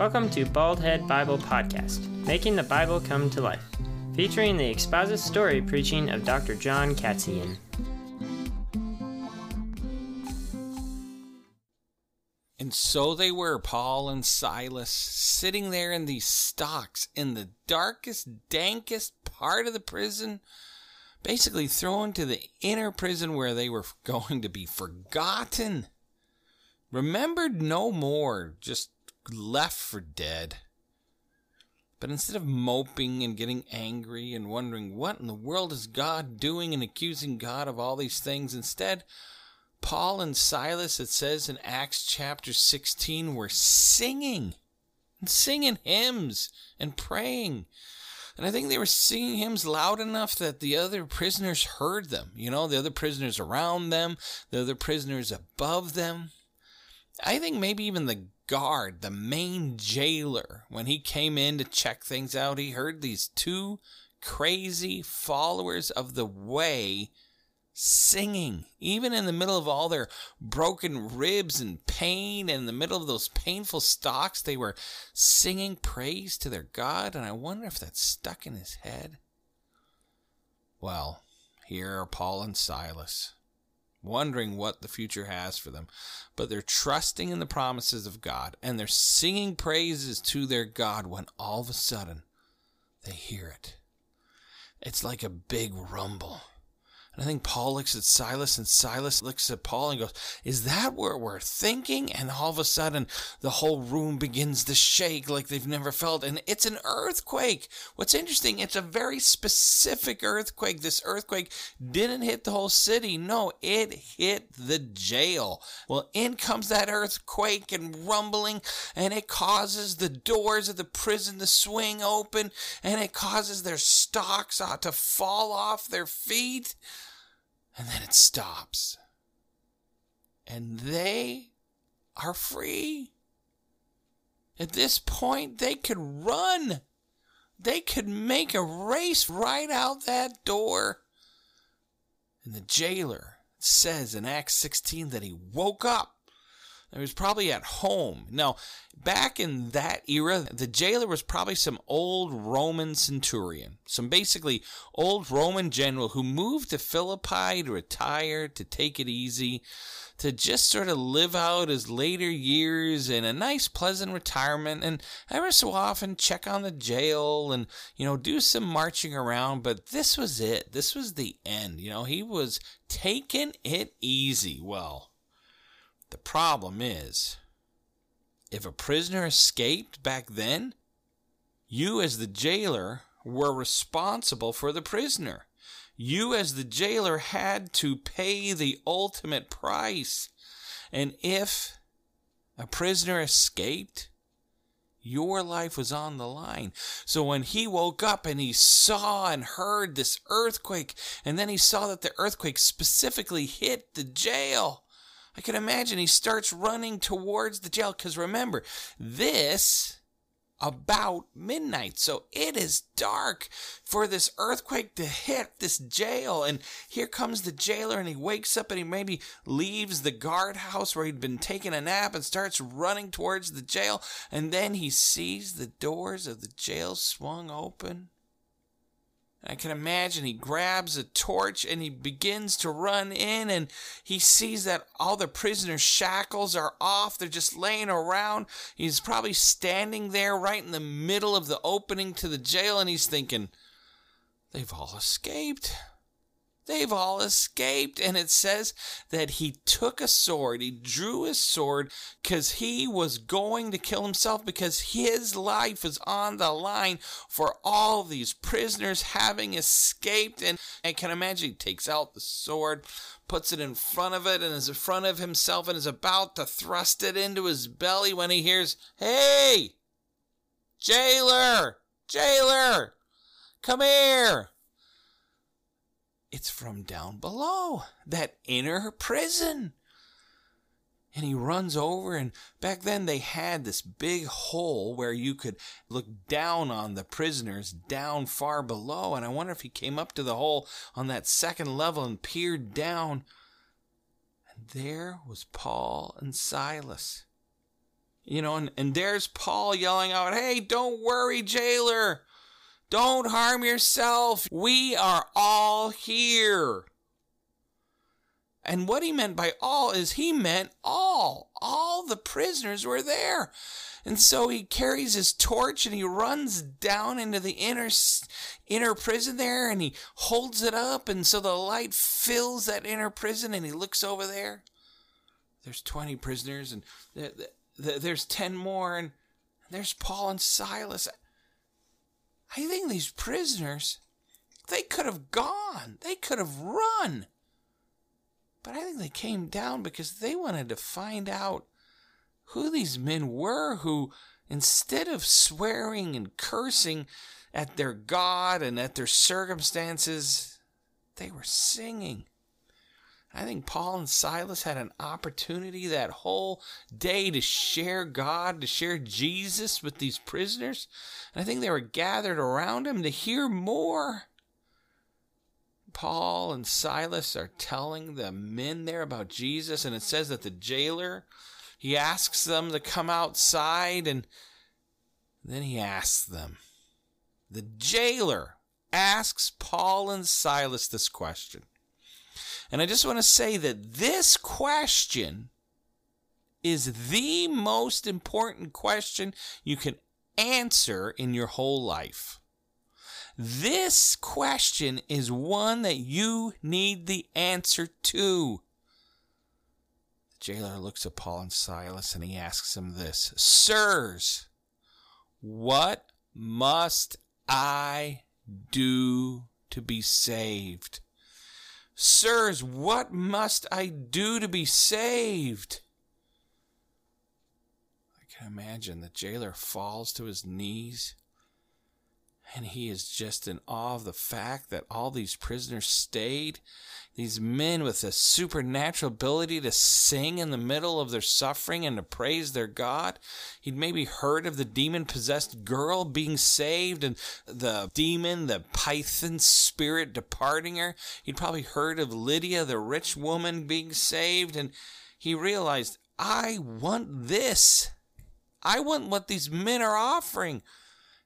Welcome to Baldhead Bible Podcast, making the Bible come to life, featuring the expository preaching of Dr. John Katzian. And so they were, Paul and Silas, sitting there in these stocks in the darkest, dankest part of the prison, basically thrown to the inner prison where they were going to be forgotten, remembered no more, just left for dead. But instead of moping and getting angry and wondering what in the world is God doing and accusing God of all these things, instead, Paul and Silas, it says in Acts chapter 16, were singing and singing hymns and praying. And I think they were singing hymns loud enough that the other prisoners heard them. You know, the other prisoners around them, the other prisoners above them. I think maybe even the guard, the main jailer, when he came in to check things out, he heard these two crazy followers of the way singing, even in the middle of all their broken ribs and pain, and in the middle of those painful stocks, they were singing praise to their God. And I wonder if that stuck in his head. Well, here are Paul and Silas wondering what the future has for them. But they're trusting in the promises of God and they're singing praises to their God when all of a sudden they hear it. It's like a big rumble. And I think Paul looks at Silas and Silas looks at Paul and goes, Is that what we're thinking? And all of a sudden, the whole room begins to shake like they've never felt. And it's an earthquake. What's interesting, it's a very specific earthquake. This earthquake didn't hit the whole city. No, it hit the jail. Well, in comes that earthquake and rumbling, and it causes the doors of the prison to swing open, and it causes their stocks uh, to fall off their feet and then it stops. And they are free. At this point, they could run. They could make a race right out that door. And the jailer says in Acts 16 that he woke up he was probably at home. Now, back in that era, the jailer was probably some old Roman centurion, some basically old Roman general who moved to Philippi to retire, to take it easy, to just sort of live out his later years in a nice, pleasant retirement, and ever so often check on the jail and, you know, do some marching around. But this was it. This was the end. You know, he was taking it easy. Well, the problem is, if a prisoner escaped back then, you as the jailer were responsible for the prisoner. You as the jailer had to pay the ultimate price. And if a prisoner escaped, your life was on the line. So when he woke up and he saw and heard this earthquake, and then he saw that the earthquake specifically hit the jail, I can imagine he starts running towards the jail because remember, this about midnight. So it is dark for this earthquake to hit this jail. And here comes the jailer, and he wakes up and he maybe leaves the guardhouse where he'd been taking a nap and starts running towards the jail. And then he sees the doors of the jail swung open. I can imagine he grabs a torch and he begins to run in and he sees that all the prisoners' shackles are off. They're just laying around. He's probably standing there right in the middle of the opening to the jail and he's thinking, they've all escaped. They've all escaped. And it says that he took a sword. He drew his sword because he was going to kill himself because his life is on the line for all these prisoners having escaped. And I can imagine he takes out the sword, puts it in front of it, and is in front of himself and is about to thrust it into his belly when he hears, Hey, jailer, jailer, come here it's from down below, that inner prison. And he runs over, and back then they had this big hole where you could look down on the prisoners down far below. And I wonder if he came up to the hole on that second level and peered down. And there was Paul and Silas. You know, and, and there's Paul yelling out, Hey, don't worry, jailer. Don't harm yourself. We are all here. And what he meant by all is he meant all. All the prisoners were there. And so he carries his torch and he runs down into the inner inner prison there and he holds it up and so the light fills that inner prison and he looks over there. There's 20 prisoners and there's 10 more and there's Paul and Silas. I think these prisoners, they could have gone, they could have run. But I think they came down because they wanted to find out who these men were who, instead of swearing and cursing at their God and at their circumstances, they were singing. I think Paul and Silas had an opportunity that whole day to share God, to share Jesus with these prisoners. And I think they were gathered around him to hear more. Paul and Silas are telling the men there about Jesus, and it says that the jailer he asks them to come outside, and then he asks them. The jailer asks Paul and Silas this question and I just want to say that this question is the most important question you can answer in your whole life. This question is one that you need the answer to. The jailer looks at Paul and Silas and he asks them this Sirs, what must I do to be saved? Sirs, what must I do to be saved? I can imagine the jailer falls to his knees and he is just in awe of the fact that all these prisoners stayed. These men with a supernatural ability to sing in the middle of their suffering and to praise their God. He'd maybe heard of the demon possessed girl being saved and the demon, the python spirit departing her. He'd probably heard of Lydia, the rich woman, being saved. And he realized, I want this. I want what these men are offering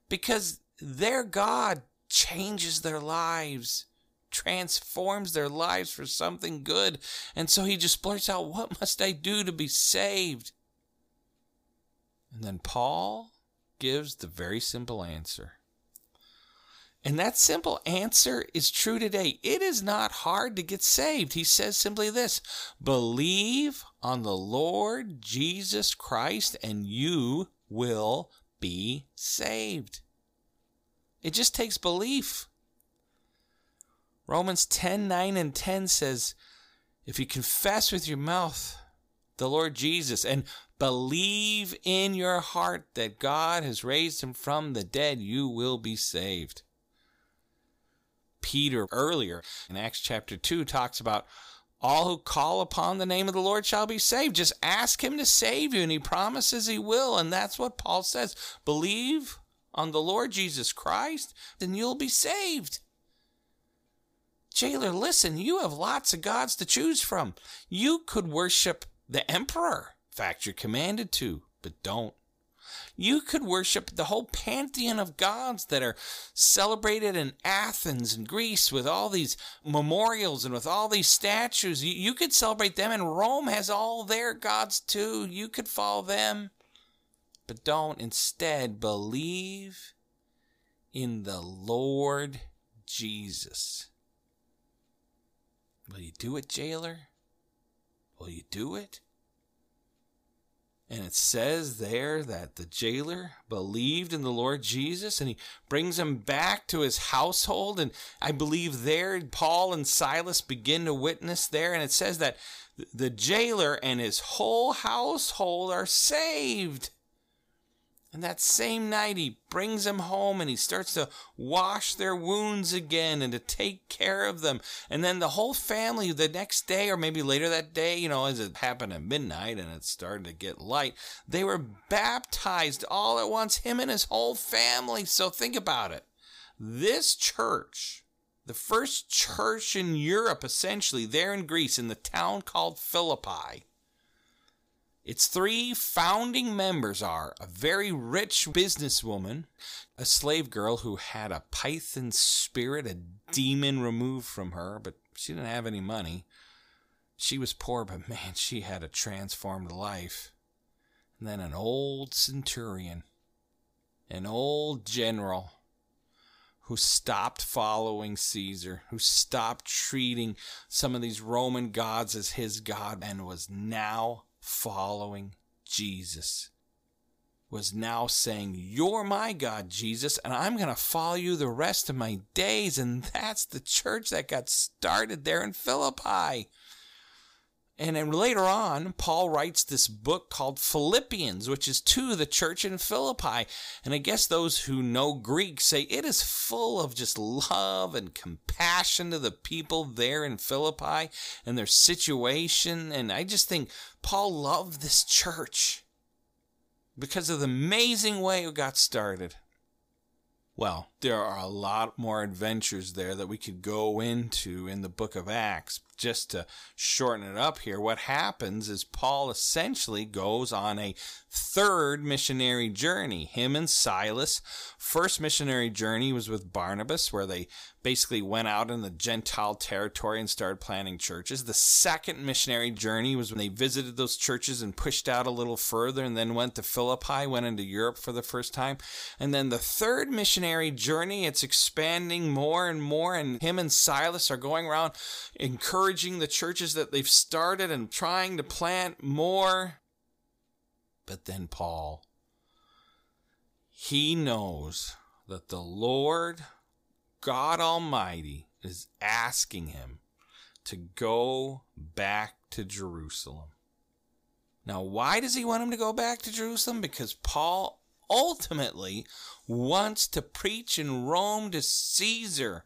because their God changes their lives, transforms their lives for something good. And so he just blurts out, What must I do to be saved? And then Paul gives the very simple answer. And that simple answer is true today. It is not hard to get saved. He says simply this believe on the Lord Jesus Christ, and you will be saved. It just takes belief. Romans 10 9 and 10 says, If you confess with your mouth the Lord Jesus and believe in your heart that God has raised him from the dead, you will be saved. Peter earlier in Acts chapter 2 talks about all who call upon the name of the Lord shall be saved. Just ask him to save you, and he promises he will. And that's what Paul says. Believe on the Lord Jesus Christ, then you'll be saved. Jailer, listen, you have lots of gods to choose from. You could worship the emperor. In fact, you're commanded to, but don't. You could worship the whole pantheon of gods that are celebrated in Athens and Greece with all these memorials and with all these statues. You, you could celebrate them, and Rome has all their gods too. You could follow them but don't instead believe in the Lord Jesus. Will you do it, jailer? Will you do it? And it says there that the jailer believed in the Lord Jesus and he brings him back to his household. And I believe there Paul and Silas begin to witness there. And it says that the jailer and his whole household are saved. And that same night, he brings them home and he starts to wash their wounds again and to take care of them. And then the whole family, the next day or maybe later that day, you know, as it happened at midnight and it started to get light, they were baptized all at once, him and his whole family. So think about it. This church, the first church in Europe, essentially, there in Greece, in the town called Philippi, its three founding members are a very rich businesswoman, a slave girl who had a python spirit, a demon removed from her, but she didn't have any money. She was poor, but man, she had a transformed life. And then an old centurion, an old general who stopped following Caesar, who stopped treating some of these Roman gods as his God, and was now following Jesus was now saying, You're my God, Jesus, and I'm going to follow you the rest of my days. And that's the church that got started there in Philippi. And then later on, Paul writes this book called Philippians, which is to the church in Philippi. And I guess those who know Greek say it is full of just love and compassion to the people there in Philippi and their situation. And I just think Paul loved this church because of the amazing way it got started. Well, there are a lot more adventures there that we could go into in the book of Acts. Just to shorten it up here, what happens is Paul essentially goes on a third missionary journey. Him and Silas. First missionary journey was with Barnabas, where they basically went out in the Gentile territory and started planting churches. The second missionary journey was when they visited those churches and pushed out a little further and then went to Philippi, went into Europe for the first time. And then the third missionary journey, it's expanding more and more. And him and Silas are going around encouraging the churches that they've started and trying to plant more. But then Paul, he knows that the Lord God Almighty is asking him to go back to Jerusalem. Now, why does he want him to go back to Jerusalem? Because Paul ultimately wants to preach in Rome to Caesar.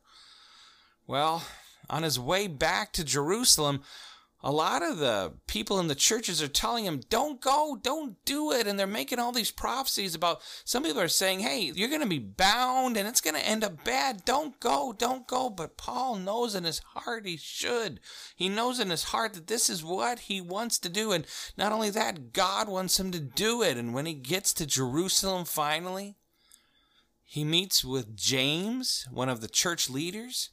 Well, on his way back to Jerusalem, a lot of the people in the churches are telling him, don't go, don't do it. And they're making all these prophecies about some people are saying, hey, you're going to be bound and it's going to end up bad. Don't go, don't go. But Paul knows in his heart he should. He knows in his heart that this is what he wants to do. And not only that, God wants him to do it. And when he gets to Jerusalem finally, he meets with James, one of the church leaders.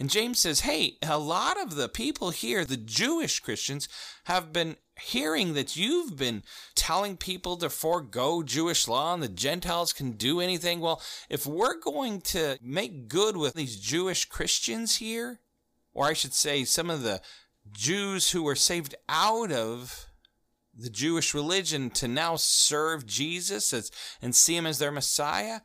And James says, Hey, a lot of the people here, the Jewish Christians, have been hearing that you've been telling people to forego Jewish law and the Gentiles can do anything. Well, if we're going to make good with these Jewish Christians here, or I should say, some of the Jews who were saved out of the Jewish religion to now serve Jesus as, and see him as their Messiah,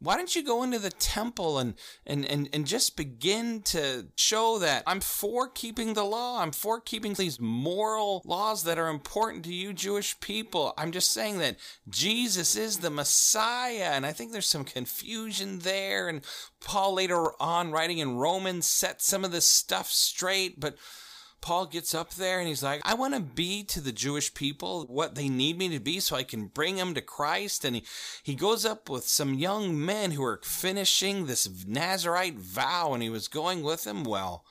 why don't you go into the temple and, and, and, and just begin to show that I'm for keeping the law. I'm for keeping these moral laws that are important to you Jewish people. I'm just saying that Jesus is the Messiah. And I think there's some confusion there. And Paul later on writing in Romans set some of this stuff straight. But Paul gets up there and he's like, I want to be to the Jewish people what they need me to be so I can bring them to Christ. And he, he goes up with some young men who are finishing this Nazarite vow and he was going with them. Well,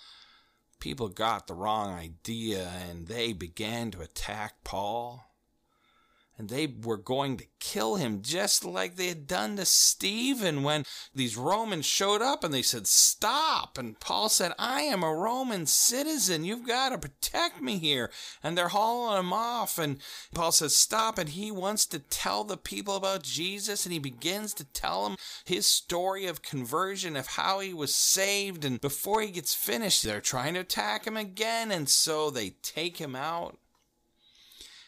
people got the wrong idea and they began to attack Paul. And they were going to kill him just like they had done to Stephen when these Romans showed up and they said, Stop. And Paul said, I am a Roman citizen. You've got to protect me here. And they're hauling him off. And Paul says, Stop. And he wants to tell the people about Jesus. And he begins to tell them his story of conversion, of how he was saved. And before he gets finished, they're trying to attack him again. And so they take him out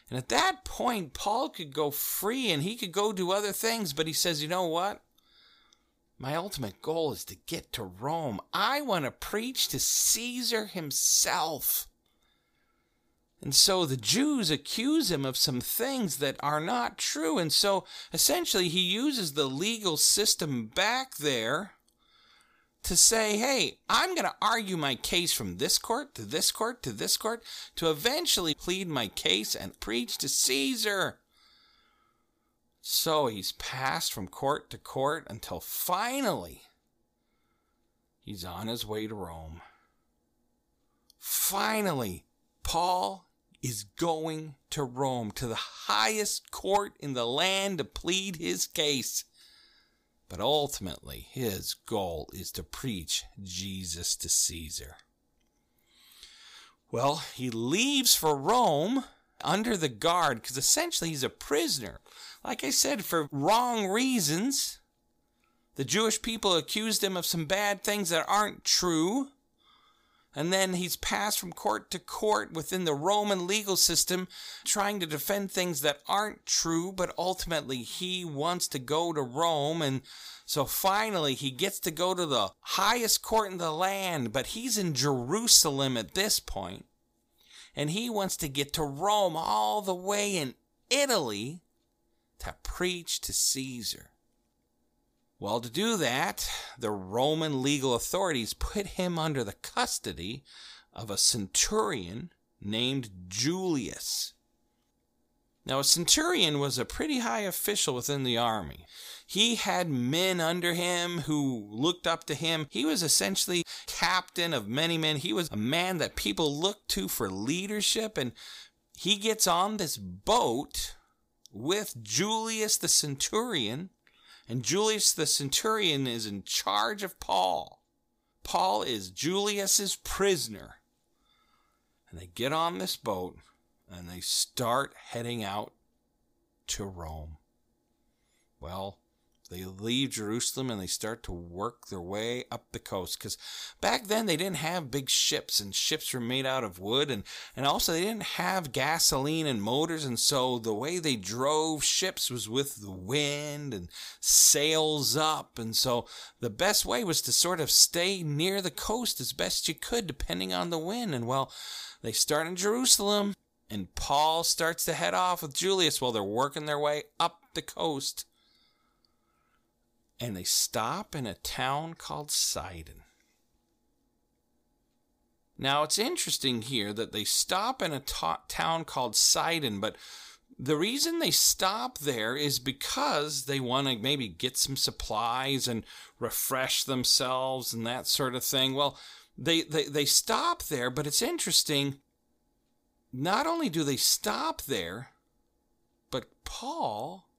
and at that point, Paul could go free and he could go do other things, but he says, you know what? My ultimate goal is to get to Rome. I want to preach to Caesar himself. And so the Jews accuse him of some things that are not true. And so essentially, he uses the legal system back there to say, hey, I'm going to argue my case from this court to this court to this court to eventually plead my case and preach to Caesar. So he's passed from court to court until finally he's on his way to Rome. Finally, Paul is going to Rome, to the highest court in the land to plead his case. But ultimately, his goal is to preach Jesus to Caesar. Well, he leaves for Rome under the guard because essentially he's a prisoner. Like I said, for wrong reasons. The Jewish people accused him of some bad things that aren't true and then he's passed from court to court within the Roman legal system, trying to defend things that aren't true, but ultimately he wants to go to Rome. And so finally he gets to go to the highest court in the land, but he's in Jerusalem at this point, And he wants to get to Rome all the way in Italy to preach to Caesar. Well, to do that, the Roman legal authorities put him under the custody of a centurion named Julius. Now, a centurion was a pretty high official within the army. He had men under him who looked up to him. He was essentially captain of many men. He was a man that people looked to for leadership. And he gets on this boat with Julius the centurion and Julius the centurion is in charge of Paul. Paul is Julius's prisoner. And they get on this boat and they start heading out to Rome. Well, they leave Jerusalem and they start to work their way up the coast. Because back then they didn't have big ships, and ships were made out of wood, and, and also they didn't have gasoline and motors. And so the way they drove ships was with the wind and sails up. And so the best way was to sort of stay near the coast as best you could, depending on the wind. And well, they start in Jerusalem, and Paul starts to head off with Julius while they're working their way up the coast and they stop in a town called Sidon. Now, it's interesting here that they stop in a ta- town called Sidon, but the reason they stop there is because they want to maybe get some supplies and refresh themselves and that sort of thing. Well, they, they, they stop there, but it's interesting. Not only do they stop there, but Paul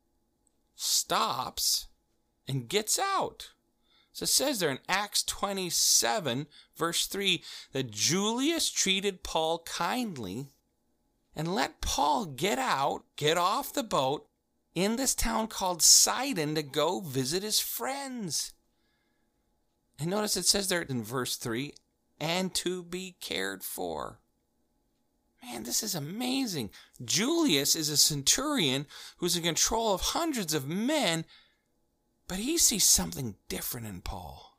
stops and gets out. So it says there in Acts 27, verse 3, that Julius treated Paul kindly and let Paul get out, get off the boat in this town called Sidon to go visit his friends. And notice it says there in verse 3 and to be cared for. Man, this is amazing. Julius is a centurion who's in control of hundreds of men but he sees something different in Paul.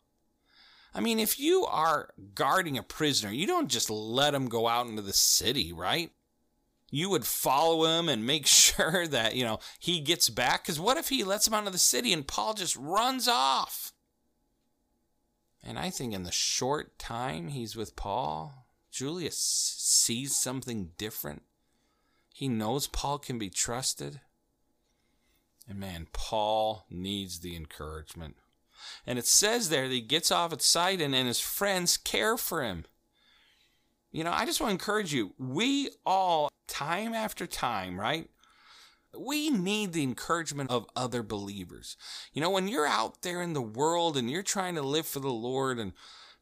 I mean, if you are guarding a prisoner, you don't just let him go out into the city, right? You would follow him and make sure that, you know, he gets back. Because what if he lets him out of the city and Paul just runs off? And I think in the short time he's with Paul, Julius sees something different. He knows Paul can be trusted. And man, Paul needs the encouragement. And it says there that he gets off at Sidon and his friends care for him. You know, I just want to encourage you. We all, time after time, right? we need the encouragement of other believers. You know, when you're out there in the world and you're trying to live for the Lord and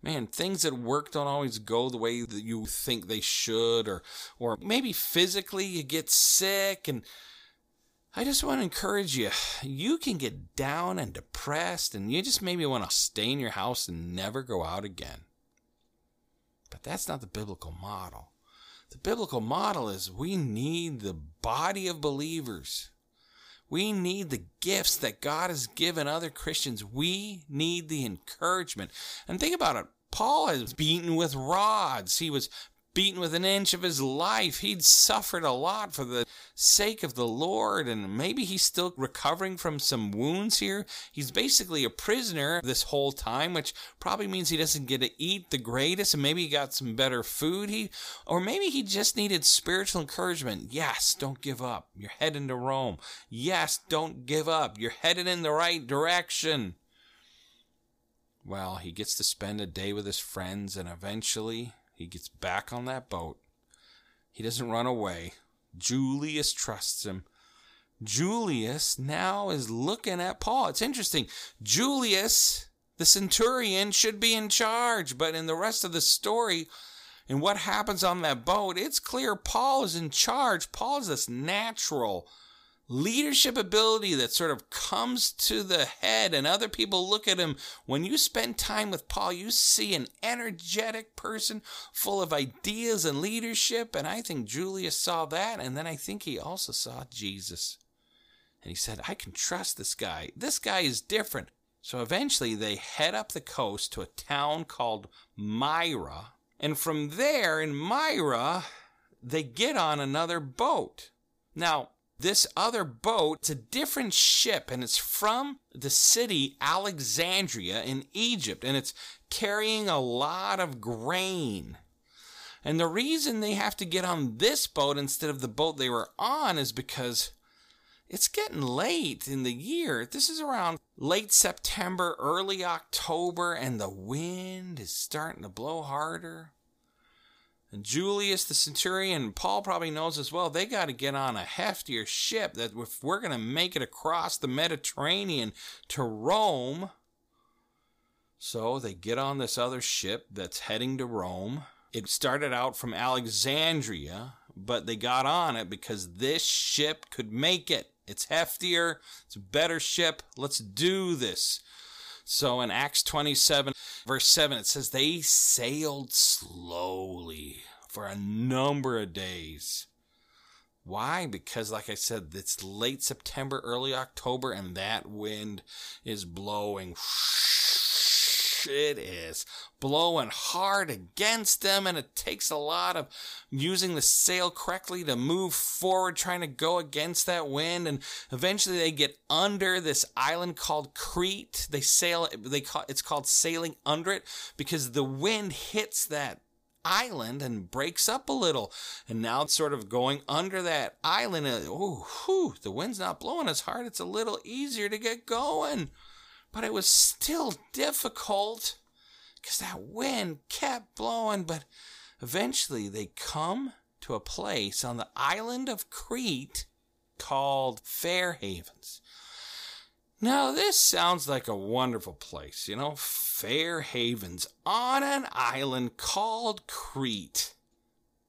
man, things at work don't always go the way that you think they should, or or maybe physically you get sick and I just want to encourage you. You can get down and depressed, and you just maybe want to stay in your house and never go out again. But that's not the biblical model. The biblical model is we need the body of believers. We need the gifts that God has given other Christians. We need the encouragement. And think about it. Paul is beaten with rods. He was beaten with an inch of his life. He'd suffered a lot for the sake of the Lord, and maybe he's still recovering from some wounds here. He's basically a prisoner this whole time, which probably means he doesn't get to eat the greatest, and maybe he got some better food. He, or maybe he just needed spiritual encouragement. Yes, don't give up. You're heading to Rome. Yes, don't give up. You're headed in the right direction. Well, he gets to spend a day with his friends, and eventually he gets back on that boat. He doesn't run away. Julius trusts him. Julius now is looking at Paul. It's interesting. Julius, the centurion, should be in charge, but in the rest of the story, and what happens on that boat, it's clear Paul is in charge. Paul is this natural leadership ability that sort of comes to the head and other people look at him. When you spend time with Paul, you see an energetic person full of ideas and leadership. And I think Julius saw that. And then I think he also saw Jesus. And he said, I can trust this guy. This guy is different. So eventually they head up the coast to a town called Myra. And from there in Myra, they get on another boat. Now, this other boat, it's a different ship and it's from the city Alexandria in Egypt and it's carrying a lot of grain. And the reason they have to get on this boat instead of the boat they were on is because it's getting late in the year. This is around late September, early October, and the wind is starting to blow harder. And Julius the centurion, Paul probably knows as well, they got to get on a heftier ship that if we're going to make it across the Mediterranean to Rome. So they get on this other ship that's heading to Rome. It started out from Alexandria, but they got on it because this ship could make it. It's heftier, it's a better ship. Let's do this. So in Acts 27, verse 7, it says, They sailed slowly for a number of days. Why? Because, like I said, it's late September, early October, and that wind is blowing it is blowing hard against them, and it takes a lot of using the sail correctly to move forward, trying to go against that wind. And eventually, they get under this island called Crete. They sail. They call it's called sailing under it because the wind hits that island and breaks up a little. And now it's sort of going under that island. Oh, whew, the wind's not blowing as hard. It's a little easier to get going but it was still difficult because that wind kept blowing. But eventually they come to a place on the island of Crete called Fair Havens. Now, this sounds like a wonderful place, you know, Fair Havens on an island called Crete.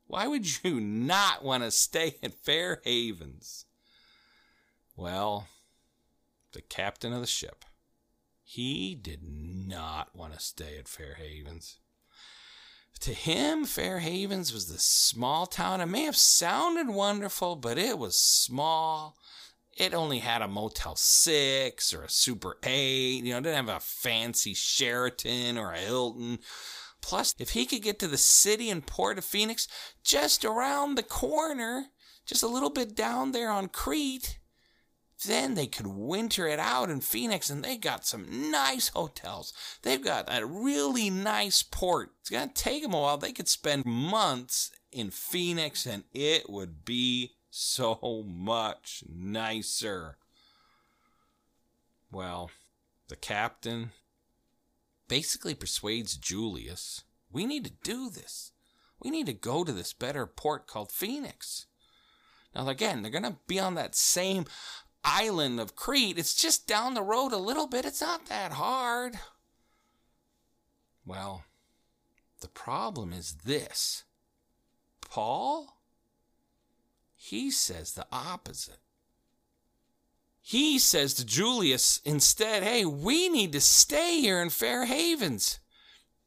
Why would you not want to stay at Fair Havens? Well, the captain of the ship he did not want to stay at Fair Havens. To him, Fair Havens was this small town. It may have sounded wonderful, but it was small. It only had a Motel 6 or a Super 8. You know, didn't have a fancy Sheraton or a Hilton. Plus, if he could get to the city and port of Phoenix just around the corner, just a little bit down there on Crete, then they could winter it out in Phoenix and they got some nice hotels. They've got a really nice port. It's going to take them a while. They could spend months in Phoenix and it would be so much nicer. Well, the captain basically persuades Julius we need to do this. We need to go to this better port called Phoenix. Now, again, they're going to be on that same island of Crete. It's just down the road a little bit. It's not that hard. Well, the problem is this Paul, he says the opposite. He says to Julius instead, hey, we need to stay here in Fair Havens.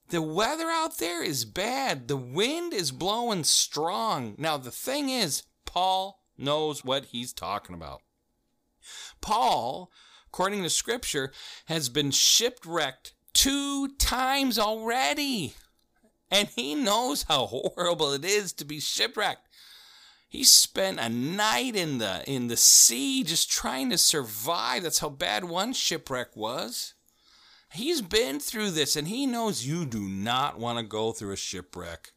The weather out there is bad. The wind is blowing strong. Now, the thing is, Paul knows what he's talking about. Paul, according to scripture, has been shipwrecked two times already. And he knows how horrible it is to be shipwrecked. He spent a night in the in the sea just trying to survive. That's how bad one shipwreck was. He's been through this and he knows you do not want to go through a shipwreck.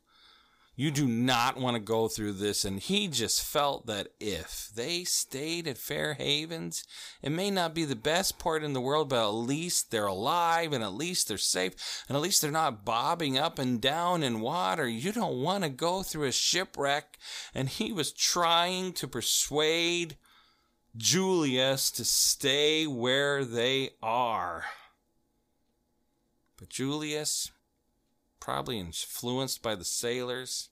You do not want to go through this. And he just felt that if they stayed at Fair Havens, it may not be the best part in the world, but at least they're alive and at least they're safe and at least they're not bobbing up and down in water. You don't want to go through a shipwreck. And he was trying to persuade Julius to stay where they are. But Julius, probably influenced by the sailors,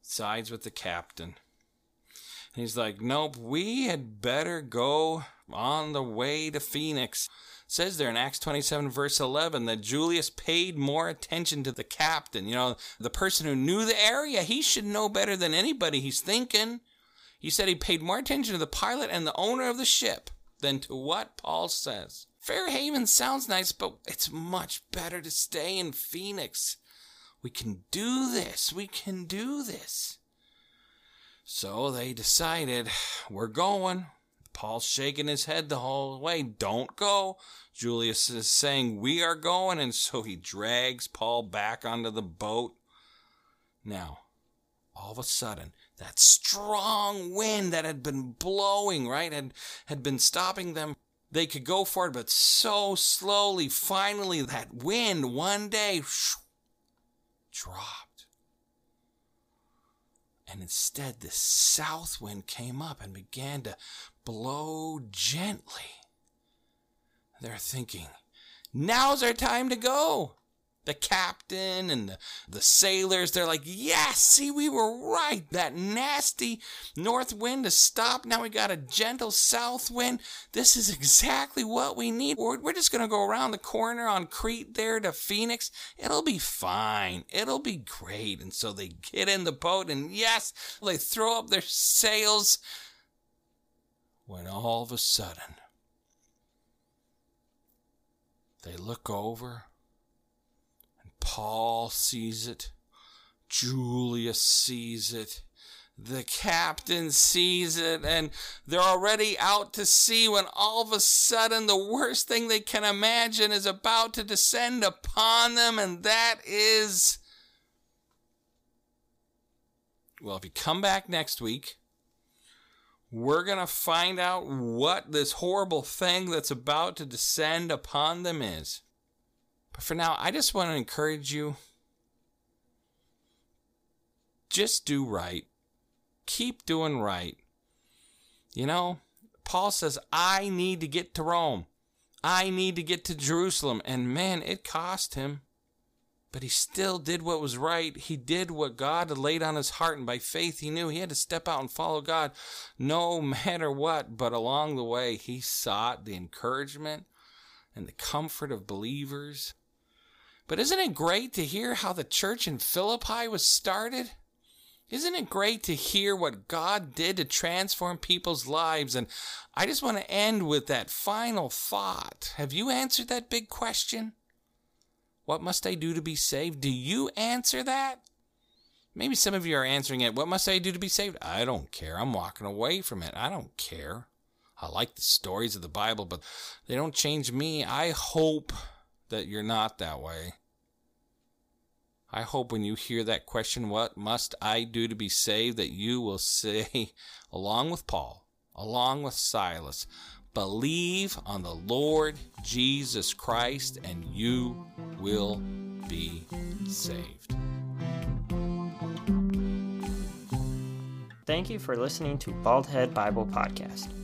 sides with the captain. And he's like, Nope, we had better go on the way to Phoenix. It says there in Acts 27, verse 11, that Julius paid more attention to the captain. You know, the person who knew the area, he should know better than anybody, he's thinking. He said he paid more attention to the pilot and the owner of the ship than to what Paul says. Fairhaven sounds nice, but it's much better to stay in Phoenix. We can do this. We can do this. So they decided, we're going. Paul's shaking his head the whole way. Don't go. Julius is saying, we are going. And so he drags Paul back onto the boat. Now, all of a sudden, that strong wind that had been blowing, right, had, had been stopping them they could go forward, but so slowly, finally, that wind one day whoosh, dropped. And instead, the south wind came up and began to blow gently. They're thinking, now's our time to go the captain and the, the sailors, they're like, yes, see, we were right. That nasty north wind has stopped. Now we got a gentle south wind. This is exactly what we need. We're, we're just going to go around the corner on Crete there to Phoenix. It'll be fine. It'll be great. And so they get in the boat and yes, they throw up their sails when all of a sudden they look over Paul sees it. Julius sees it. The captain sees it, and they're already out to sea when all of a sudden the worst thing they can imagine is about to descend upon them, and that is. Well, if you come back next week, we're going to find out what this horrible thing that's about to descend upon them is. But for now, I just want to encourage you just do right. Keep doing right. You know, Paul says, I need to get to Rome. I need to get to Jerusalem. And man, it cost him. But he still did what was right. He did what God had laid on his heart. And by faith, he knew he had to step out and follow God no matter what. But along the way, he sought the encouragement and the comfort of believers. But isn't it great to hear how the church in Philippi was started? Isn't it great to hear what God did to transform people's lives? And I just want to end with that final thought. Have you answered that big question? What must I do to be saved? Do you answer that? Maybe some of you are answering it. What must I do to be saved? I don't care. I'm walking away from it. I don't care. I like the stories of the Bible, but they don't change me. I hope that you're not that way. I hope when you hear that question, what must I do to be saved, that you will say, along with Paul, along with Silas, believe on the Lord Jesus Christ and you will be saved. thank you for listening to Baldhead Bible Podcast.